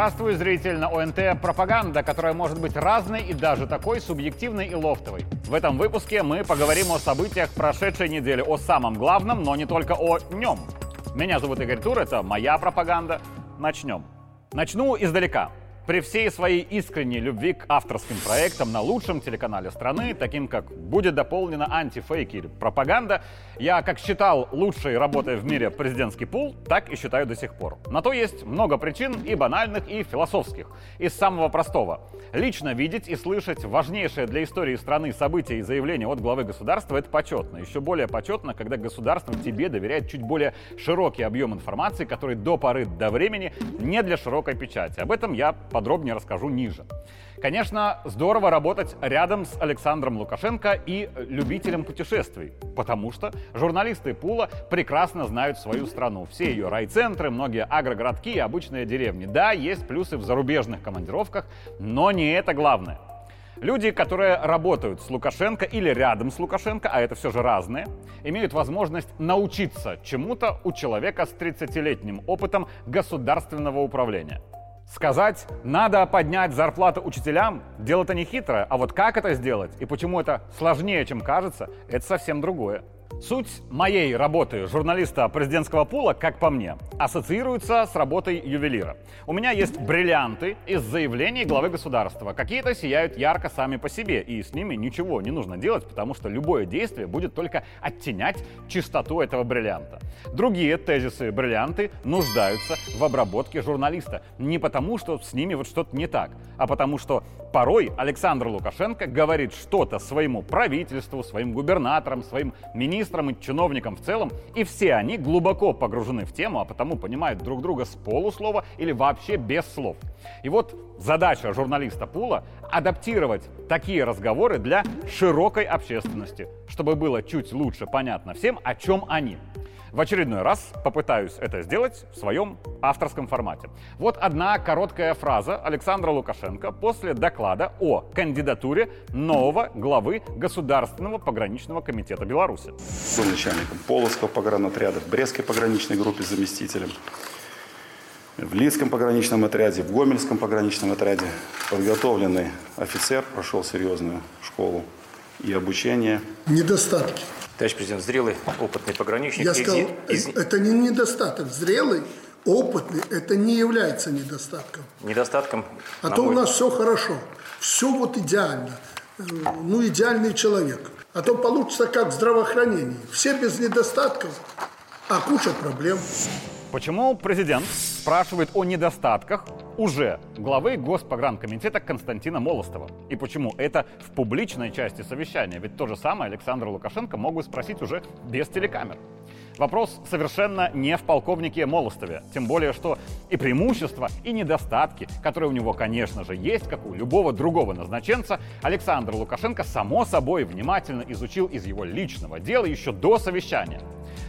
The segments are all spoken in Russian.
Здравствуй, зритель на ОНТ «Пропаганда», которая может быть разной и даже такой субъективной и лофтовой. В этом выпуске мы поговорим о событиях прошедшей недели, о самом главном, но не только о нем. Меня зовут Игорь Тур, это моя пропаганда. Начнем. Начну издалека. При всей своей искренней любви к авторским проектам на лучшем телеканале страны, таким как «Будет дополнена антифейки» или «Пропаганда», я как считал лучшей работой в мире президентский пул, так и считаю до сих пор. На то есть много причин и банальных, и философских. Из самого простого. Лично видеть и слышать важнейшее для истории страны события и заявления от главы государства – это почетно. Еще более почетно, когда государство тебе доверяет чуть более широкий объем информации, который до поры до времени не для широкой печати. Об этом я подробнее расскажу ниже. Конечно, здорово работать рядом с Александром Лукашенко и любителем путешествий, потому что журналисты Пула прекрасно знают свою страну. Все ее райцентры, многие агрогородки и обычные деревни. Да, есть плюсы в зарубежных командировках, но не это главное. Люди, которые работают с Лукашенко или рядом с Лукашенко, а это все же разные, имеют возможность научиться чему-то у человека с 30-летним опытом государственного управления. Сказать, надо поднять зарплату учителям, дело-то не хитрое, а вот как это сделать и почему это сложнее, чем кажется, это совсем другое. Суть моей работы журналиста президентского пула, как по мне, ассоциируется с работой ювелира. У меня есть бриллианты из заявлений главы государства. Какие-то сияют ярко сами по себе, и с ними ничего не нужно делать, потому что любое действие будет только оттенять чистоту этого бриллианта. Другие тезисы бриллианты нуждаются в обработке журналиста. Не потому, что с ними вот что-то не так, а потому что порой Александр Лукашенко говорит что-то своему правительству, своим губернаторам, своим министрам и чиновникам в целом, и все они глубоко погружены в тему, а потому понимают друг друга с полуслова или вообще без слов. И вот задача журналиста Пула — адаптировать такие разговоры для широкой общественности, чтобы было чуть лучше понятно всем, о чем они. В очередной раз попытаюсь это сделать в своем авторском формате. Вот одна короткая фраза Александра Лукашенко после доклада о кандидатуре нового главы Государственного пограничного комитета Беларуси. Был начальником Полоцкого погранотряда, в Брестской пограничной группе заместителем, в Лицком пограничном отряде, в Гомельском пограничном отряде. Подготовленный офицер, прошел серьезную школу и обучение. Недостатки. Товарищ президент, зрелый, опытный пограничник. Я сказал, из... это не недостаток. Зрелый, опытный, это не является недостатком. Недостатком? А то мой... у нас все хорошо. Все вот идеально. Ну, идеальный человек. А то получится как в здравоохранении. Все без недостатков, а куча проблем. Почему президент спрашивает о недостатках уже главы Госпогранкомитета Константина Молостова? И почему это в публичной части совещания? Ведь то же самое Александр Лукашенко мог бы спросить уже без телекамер. Вопрос совершенно не в полковнике Молостове. Тем более, что и преимущества, и недостатки, которые у него, конечно же, есть, как у любого другого назначенца, Александр Лукашенко, само собой, внимательно изучил из его личного дела еще до совещания.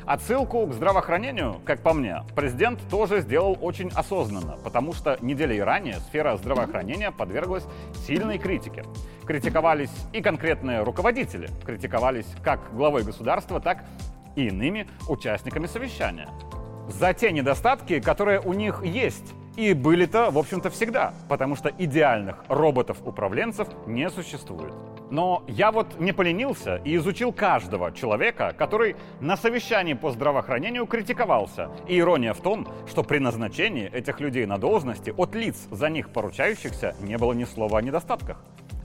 Отсылку к здравоохранению, как по мне, президент тоже сделал очень осознанно, потому что неделей ранее сфера здравоохранения подверглась сильной критике. Критиковались и конкретные руководители, критиковались как главой государства, так и иными участниками совещания. За те недостатки, которые у них есть, и были-то, в общем-то, всегда, потому что идеальных роботов-управленцев не существует. Но я вот не поленился и изучил каждого человека, который на совещании по здравоохранению критиковался. И ирония в том, что при назначении этих людей на должности от лиц, за них поручающихся, не было ни слова о недостатках.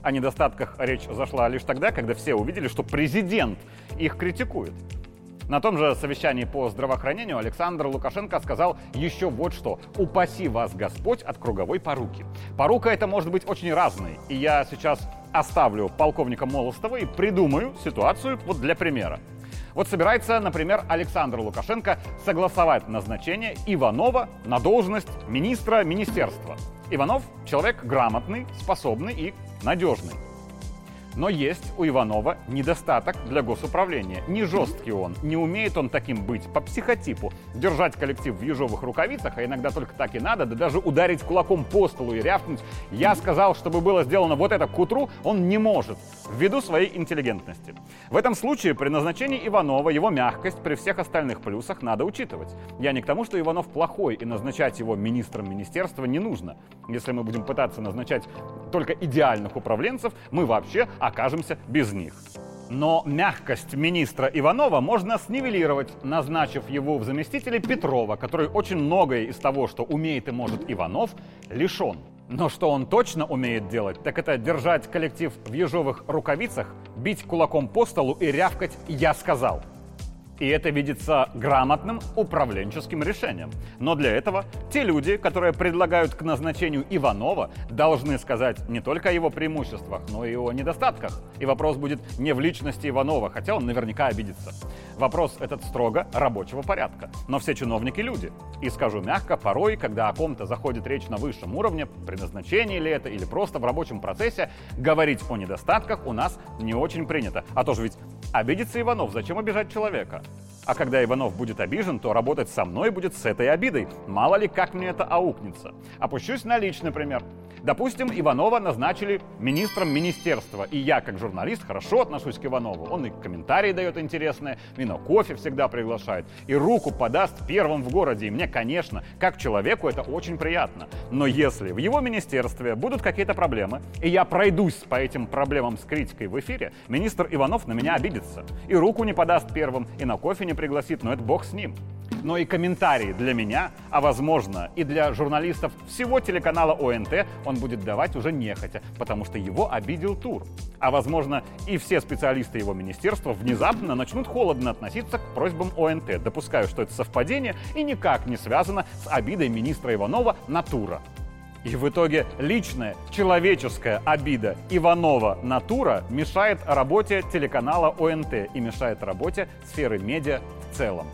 О недостатках речь зашла лишь тогда, когда все увидели, что президент их критикует. На том же совещании по здравоохранению Александр Лукашенко сказал еще вот что. «Упаси вас Господь от круговой поруки». Порука это может быть очень разной. И я сейчас оставлю полковника Молостова и придумаю ситуацию вот для примера. Вот собирается, например, Александр Лукашенко согласовать назначение Иванова на должность министра министерства. Иванов – человек грамотный, способный и надежный. Но есть у Иванова недостаток для госуправления. Не жесткий он, не умеет он таким быть по психотипу. Держать коллектив в ежовых рукавицах, а иногда только так и надо, да даже ударить кулаком по столу и рявкнуть «Я сказал, чтобы было сделано вот это к утру», он не может, ввиду своей интеллигентности. В этом случае при назначении Иванова его мягкость при всех остальных плюсах надо учитывать. Я не к тому, что Иванов плохой и назначать его министром министерства не нужно. Если мы будем пытаться назначать только идеальных управленцев, мы вообще окажемся без них. Но мягкость министра Иванова можно снивелировать, назначив его в заместителе Петрова, который очень многое из того, что умеет и может Иванов, лишен. Но что он точно умеет делать, так это держать коллектив в ежовых рукавицах, бить кулаком по столу и рявкать «я сказал». И это видится грамотным управленческим решением. Но для этого те люди, которые предлагают к назначению Иванова, должны сказать не только о его преимуществах, но и о недостатках. И вопрос будет не в личности Иванова, хотя он наверняка обидится. Вопрос этот строго рабочего порядка. Но все чиновники люди. И скажу мягко, порой, когда о ком-то заходит речь на высшем уровне, при назначении ли это или просто в рабочем процессе, говорить о недостатках у нас не очень принято. А то же ведь обидится Иванов, зачем обижать человека? А когда Иванов будет обижен, то работать со мной будет с этой обидой. Мало ли, как мне это аукнется. Опущусь на личный пример. Допустим, Иванова назначили министром министерства, и я, как журналист, хорошо отношусь к Иванову. Он и комментарии дает интересные, и на кофе всегда приглашает, и руку подаст первым в городе. И мне, конечно, как человеку это очень приятно. Но если в его министерстве будут какие-то проблемы, и я пройдусь по этим проблемам с критикой в эфире, министр Иванов на меня обидится. И руку не подаст первым, и на кофе не пригласит, но это бог с ним но и комментарии для меня, а возможно и для журналистов всего телеканала ОНТ он будет давать уже нехотя, потому что его обидел тур. А возможно и все специалисты его министерства внезапно начнут холодно относиться к просьбам ОНТ. Допускаю, что это совпадение и никак не связано с обидой министра Иванова на тура. И в итоге личная человеческая обида Иванова Натура мешает работе телеканала ОНТ и мешает работе сферы медиа в целом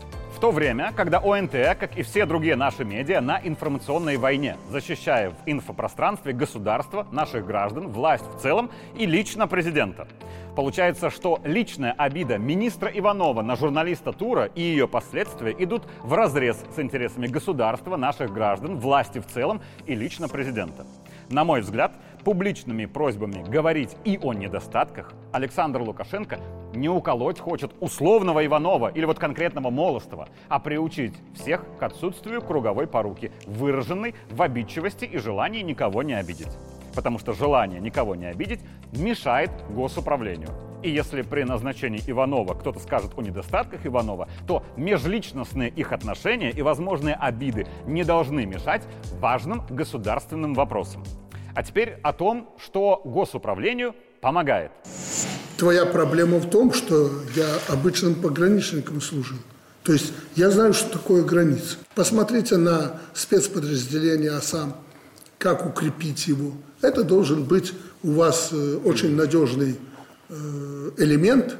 то время, когда ОНТ, как и все другие наши медиа, на информационной войне, защищая в инфопространстве государство, наших граждан, власть в целом и лично президента. Получается, что личная обида министра Иванова на журналиста Тура и ее последствия идут в разрез с интересами государства, наших граждан, власти в целом и лично президента. На мой взгляд, публичными просьбами говорить и о недостатках Александр Лукашенко не уколоть хочет условного Иванова или вот конкретного Молостова, а приучить всех к отсутствию круговой поруки, выраженной в обидчивости и желании никого не обидеть. Потому что желание никого не обидеть мешает госуправлению. И если при назначении Иванова кто-то скажет о недостатках Иванова, то межличностные их отношения и возможные обиды не должны мешать важным государственным вопросам. А теперь о том, что госуправлению помогает. Твоя проблема в том, что я обычным пограничником служил. То есть я знаю, что такое граница. Посмотрите на спецподразделение ОСАМ, как укрепить его. Это должен быть у вас э, очень надежный э, элемент,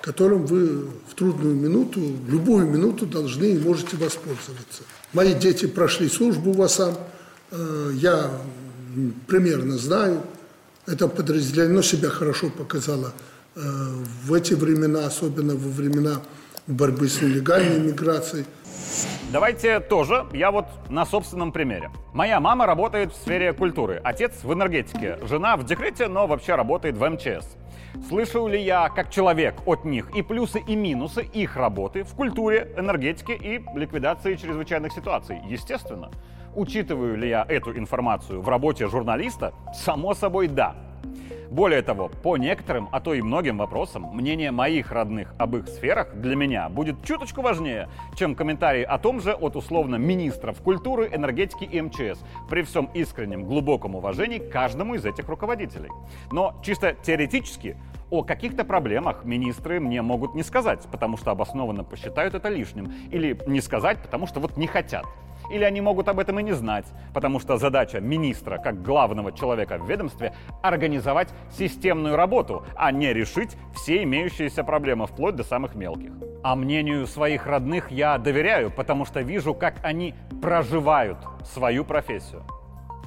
которым вы в трудную минуту, в любую минуту должны и можете воспользоваться. Мои дети прошли службу в ОСАМ, э, я примерно знаю, это подразделение себя хорошо показало в эти времена, особенно во времена борьбы с нелегальной миграцией. Давайте тоже, я вот на собственном примере. Моя мама работает в сфере культуры, отец в энергетике, жена в декрете, но вообще работает в МЧС. Слышу ли я, как человек, от них и плюсы, и минусы их работы в культуре, энергетике и ликвидации чрезвычайных ситуаций? Естественно. Учитываю ли я эту информацию в работе журналиста? Само собой, да. Более того, по некоторым, а то и многим вопросам, мнение моих родных об их сферах для меня будет чуточку важнее, чем комментарии о том же от условно министров культуры, энергетики и МЧС, при всем искреннем глубоком уважении к каждому из этих руководителей. Но чисто теоретически о каких-то проблемах министры мне могут не сказать, потому что обоснованно посчитают это лишним, или не сказать, потому что вот не хотят. Или они могут об этом и не знать, потому что задача министра, как главного человека в ведомстве, организовать системную работу, а не решить все имеющиеся проблемы, вплоть до самых мелких. А мнению своих родных я доверяю, потому что вижу, как они проживают свою профессию.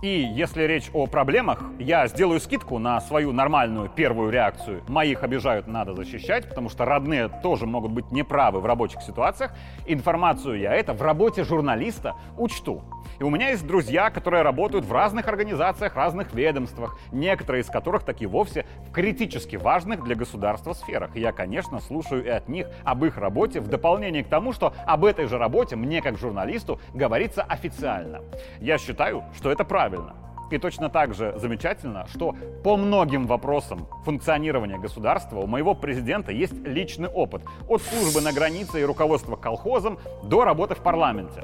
И если речь о проблемах, я сделаю скидку на свою нормальную первую реакцию. Моих обижают, надо защищать, потому что родные тоже могут быть неправы в рабочих ситуациях. Информацию я это в работе журналиста учту. И у меня есть друзья, которые работают в разных организациях, разных ведомствах, некоторые из которых таки вовсе в критически важных для государства сферах. И я, конечно, слушаю и от них об их работе в дополнение к тому, что об этой же работе мне, как журналисту, говорится официально. Я считаю, что это правильно. И точно так же замечательно, что по многим вопросам функционирования государства у моего президента есть личный опыт. От службы на границе и руководства колхозом до работы в парламенте.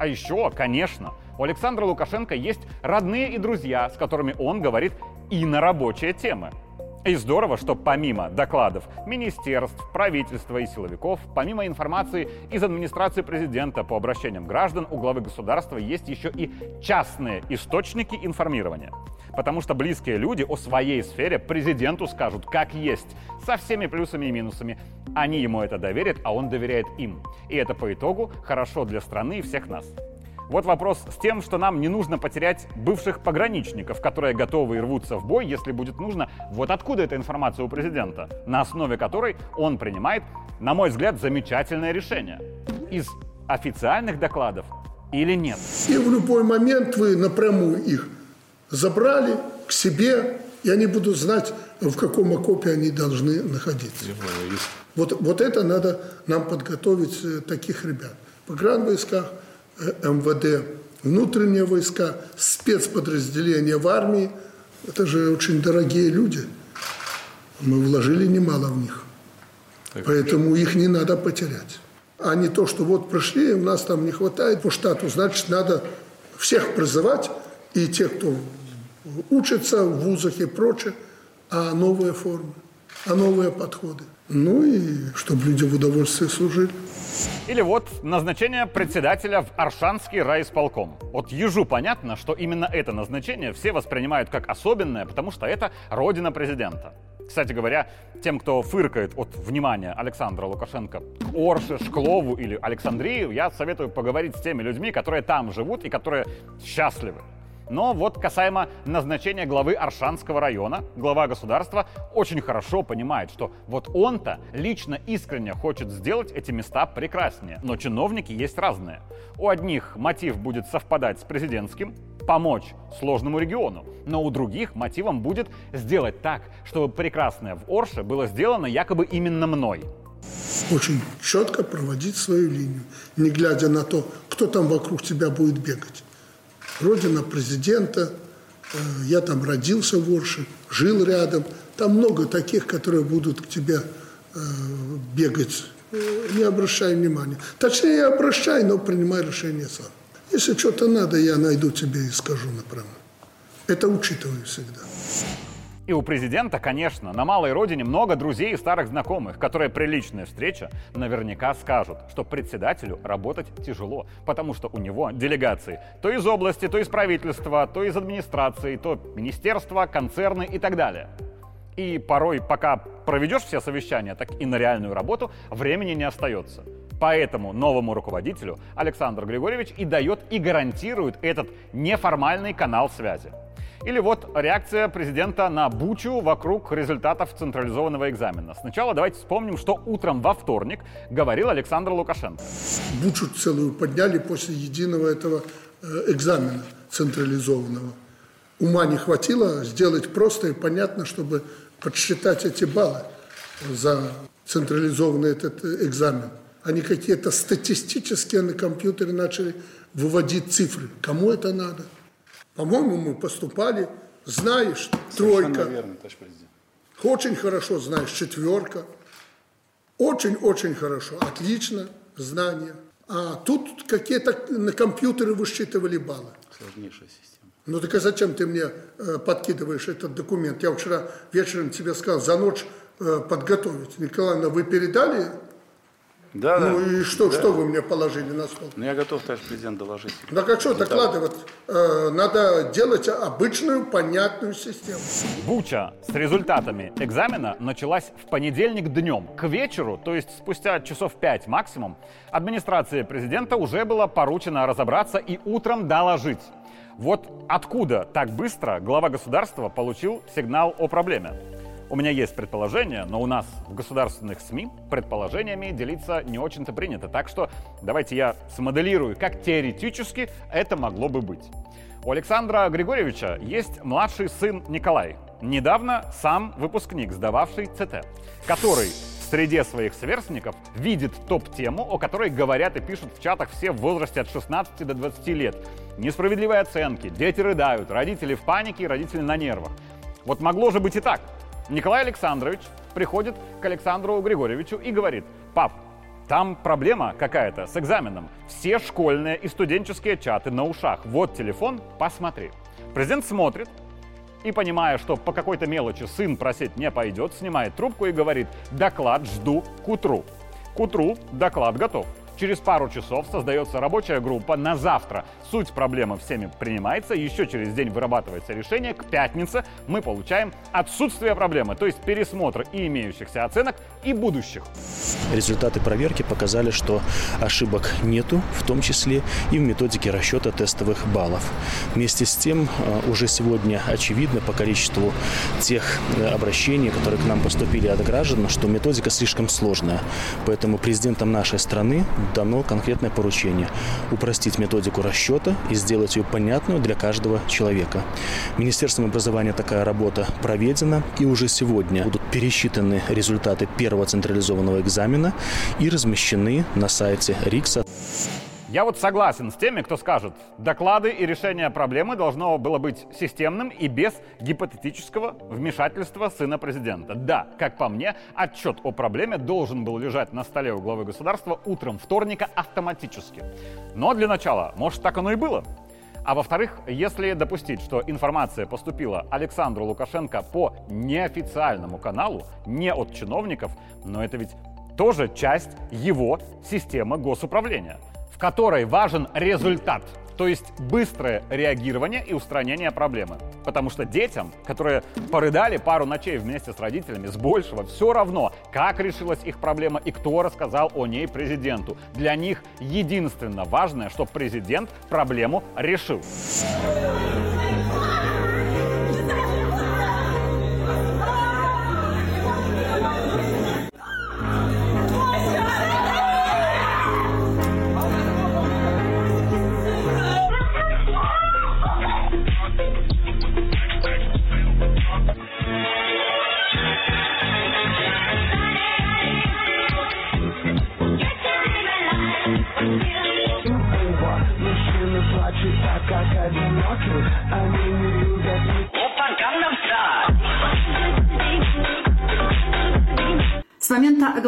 А еще, конечно, у Александра Лукашенко есть родные и друзья, с которыми он говорит и на рабочие темы. И здорово, что помимо докладов министерств, правительства и силовиков, помимо информации из администрации президента по обращениям граждан, у главы государства есть еще и частные источники информирования. Потому что близкие люди о своей сфере президенту скажут как есть, со всеми плюсами и минусами. Они ему это доверят, а он доверяет им. И это по итогу хорошо для страны и всех нас. Вот вопрос с тем, что нам не нужно потерять бывших пограничников, которые готовы и рвутся в бой, если будет нужно. Вот откуда эта информация у президента, на основе которой он принимает, на мой взгляд, замечательное решение. Из официальных докладов или нет? И в любой момент вы напрямую их забрали к себе, и они будут знать, в каком окопе они должны находиться. Вот, вот это надо нам подготовить э, таких ребят. В войсках МВД, внутренние войска, спецподразделения в армии. Это же очень дорогие люди. Мы вложили немало в них. Поэтому их не надо потерять. А не то, что вот пришли, у нас там не хватает по штату, значит, надо всех призывать, и тех, кто учится в вузах и прочее, а новые формы, а новые подходы. Ну и чтобы люди в удовольствие служили. Или вот назначение председателя в Аршанский райисполком. Вот ежу понятно, что именно это назначение все воспринимают как особенное, потому что это родина президента. Кстати говоря, тем, кто фыркает от внимания Александра Лукашенко к Орше, Шклову или Александрию, я советую поговорить с теми людьми, которые там живут и которые счастливы. Но вот касаемо назначения главы Аршанского района, глава государства очень хорошо понимает, что вот он-то лично искренне хочет сделать эти места прекраснее. Но чиновники есть разные. У одних мотив будет совпадать с президентским, помочь сложному региону, но у других мотивом будет сделать так, чтобы прекрасное в Орше было сделано якобы именно мной. Очень четко проводить свою линию, не глядя на то, кто там вокруг тебя будет бегать родина президента, э, я там родился в Орше, жил рядом. Там много таких, которые будут к тебе э, бегать. Э, не обращай внимания. Точнее, я обращай, но принимай решение сам. Если что-то надо, я найду тебе и скажу напрямую. Это учитываю всегда. И у президента, конечно, на малой родине много друзей и старых знакомых, которые при личной встрече наверняка скажут, что председателю работать тяжело, потому что у него делегации то из области, то из правительства, то из администрации, то министерства, концерны и так далее. И порой, пока проведешь все совещания, так и на реальную работу времени не остается. Поэтому новому руководителю Александр Григорьевич и дает и гарантирует этот неформальный канал связи. Или вот реакция президента на бучу вокруг результатов централизованного экзамена. Сначала давайте вспомним, что утром во вторник говорил Александр Лукашенко. Бучу целую подняли после единого этого э, экзамена централизованного. Ума не хватило сделать просто и понятно, чтобы подсчитать эти баллы за централизованный этот э, экзамен. Они какие-то статистические на компьютере начали выводить цифры. Кому это надо? По-моему, мы поступали, знаешь, тройка. Верно, товарищ президент. Очень хорошо знаешь, четверка. Очень-очень хорошо, отлично, знания. А тут какие-то на компьютере высчитывали баллы. Сложнейшая система. Ну так а зачем ты мне э, подкидываешь этот документ? Я вчера вечером тебе сказал, за ночь э, подготовить. Николаевна, вы передали да, ну да. и что, да. что вы мне положили на стол? Ну я готов, товарищ президент, доложить. Да как что докладывать? Э, надо делать обычную, понятную систему. Буча с результатами экзамена началась в понедельник днем. К вечеру, то есть спустя часов пять максимум, администрации президента уже было поручено разобраться и утром доложить. Вот откуда так быстро глава государства получил сигнал о проблеме? У меня есть предположение, но у нас в государственных СМИ предположениями делиться не очень-то принято. Так что давайте я смоделирую, как теоретически это могло бы быть. У Александра Григорьевича есть младший сын Николай, недавно сам выпускник, сдававший ЦТ, который в среде своих сверстников видит топ-тему, о которой говорят и пишут в чатах все в возрасте от 16 до 20 лет. Несправедливые оценки, дети рыдают, родители в панике, родители на нервах. Вот могло же быть и так. Николай Александрович приходит к Александру Григорьевичу и говорит, пап, там проблема какая-то с экзаменом. Все школьные и студенческие чаты на ушах. Вот телефон, посмотри. Президент смотрит и, понимая, что по какой-то мелочи сын просить не пойдет, снимает трубку и говорит, доклад жду к утру. К утру доклад готов. Через пару часов создается рабочая группа на завтра. Суть проблемы всеми принимается, еще через день вырабатывается решение. К пятнице мы получаем отсутствие проблемы, то есть пересмотр и имеющихся оценок, и будущих. Результаты проверки показали, что ошибок нету, в том числе и в методике расчета тестовых баллов. Вместе с тем, э, уже сегодня очевидно по количеству тех э, обращений, которые к нам поступили от граждан, что методика слишком сложная. Поэтому президентом нашей страны дано конкретное поручение – упростить методику расчета и сделать ее понятную для каждого человека. Министерством образования такая работа проведена, и уже сегодня будут пересчитаны результаты первого централизованного экзамена и размещены на сайте РИКСа. Я вот согласен с теми, кто скажет, доклады и решение проблемы должно было быть системным и без гипотетического вмешательства сына президента. Да, как по мне, отчет о проблеме должен был лежать на столе у главы государства утром вторника автоматически. Но для начала, может, так оно и было. А во-вторых, если допустить, что информация поступила Александру Лукашенко по неофициальному каналу, не от чиновников, но это ведь тоже часть его системы госуправления – которой важен результат, то есть быстрое реагирование и устранение проблемы. Потому что детям, которые порыдали пару ночей вместе с родителями, с большего все равно, как решилась их проблема и кто рассказал о ней президенту. Для них единственно важное, что президент проблему решил.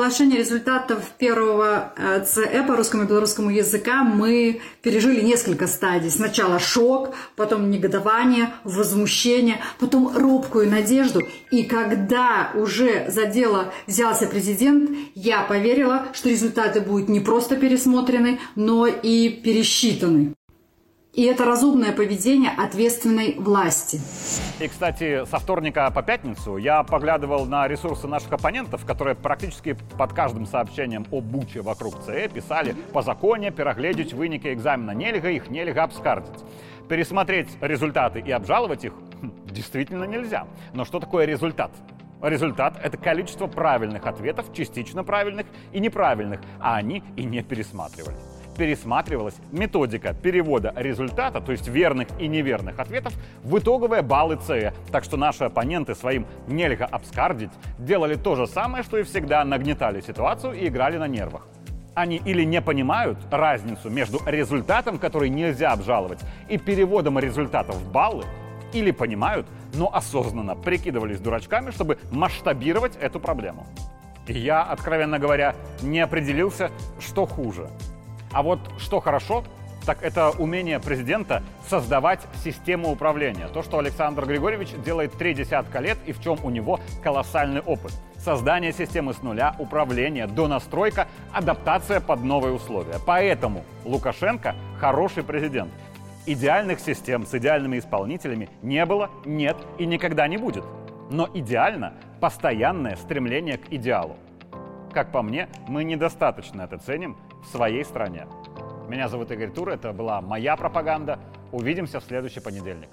Оглашения результатов первого э, ЦЭ по русскому и белорусскому языка мы пережили несколько стадий. Сначала шок, потом негодование, возмущение, потом робкую надежду. И когда уже за дело взялся президент, я поверила, что результаты будут не просто пересмотрены, но и пересчитаны. И это разумное поведение ответственной власти. И, кстати, со вторника по пятницу я поглядывал на ресурсы наших оппонентов, которые практически под каждым сообщением о буче вокруг ЦЕ писали по законе переглядеть выники экзамена нельга, их нельга обскардить. Пересмотреть результаты и обжаловать их хм, действительно нельзя. Но что такое результат? Результат — это количество правильных ответов, частично правильных и неправильных, а они и не пересматривались пересматривалась методика перевода результата, то есть верных и неверных ответов, в итоговые баллы ЦЭ. Так что наши оппоненты своим нельзя обскардить делали то же самое, что и всегда, нагнетали ситуацию и играли на нервах. Они или не понимают разницу между результатом, который нельзя обжаловать, и переводом результатов в баллы, или понимают, но осознанно прикидывались дурачками, чтобы масштабировать эту проблему. И я, откровенно говоря, не определился, что хуже а вот что хорошо, так это умение президента создавать систему управления. То, что Александр Григорьевич делает три десятка лет и в чем у него колоссальный опыт. Создание системы с нуля, управление, донастройка, адаптация под новые условия. Поэтому Лукашенко хороший президент. Идеальных систем с идеальными исполнителями не было, нет и никогда не будет. Но идеально постоянное стремление к идеалу. Как по мне, мы недостаточно это ценим в своей стране. Меня зовут Игорь Тур, это была моя пропаганда. Увидимся в следующий понедельник.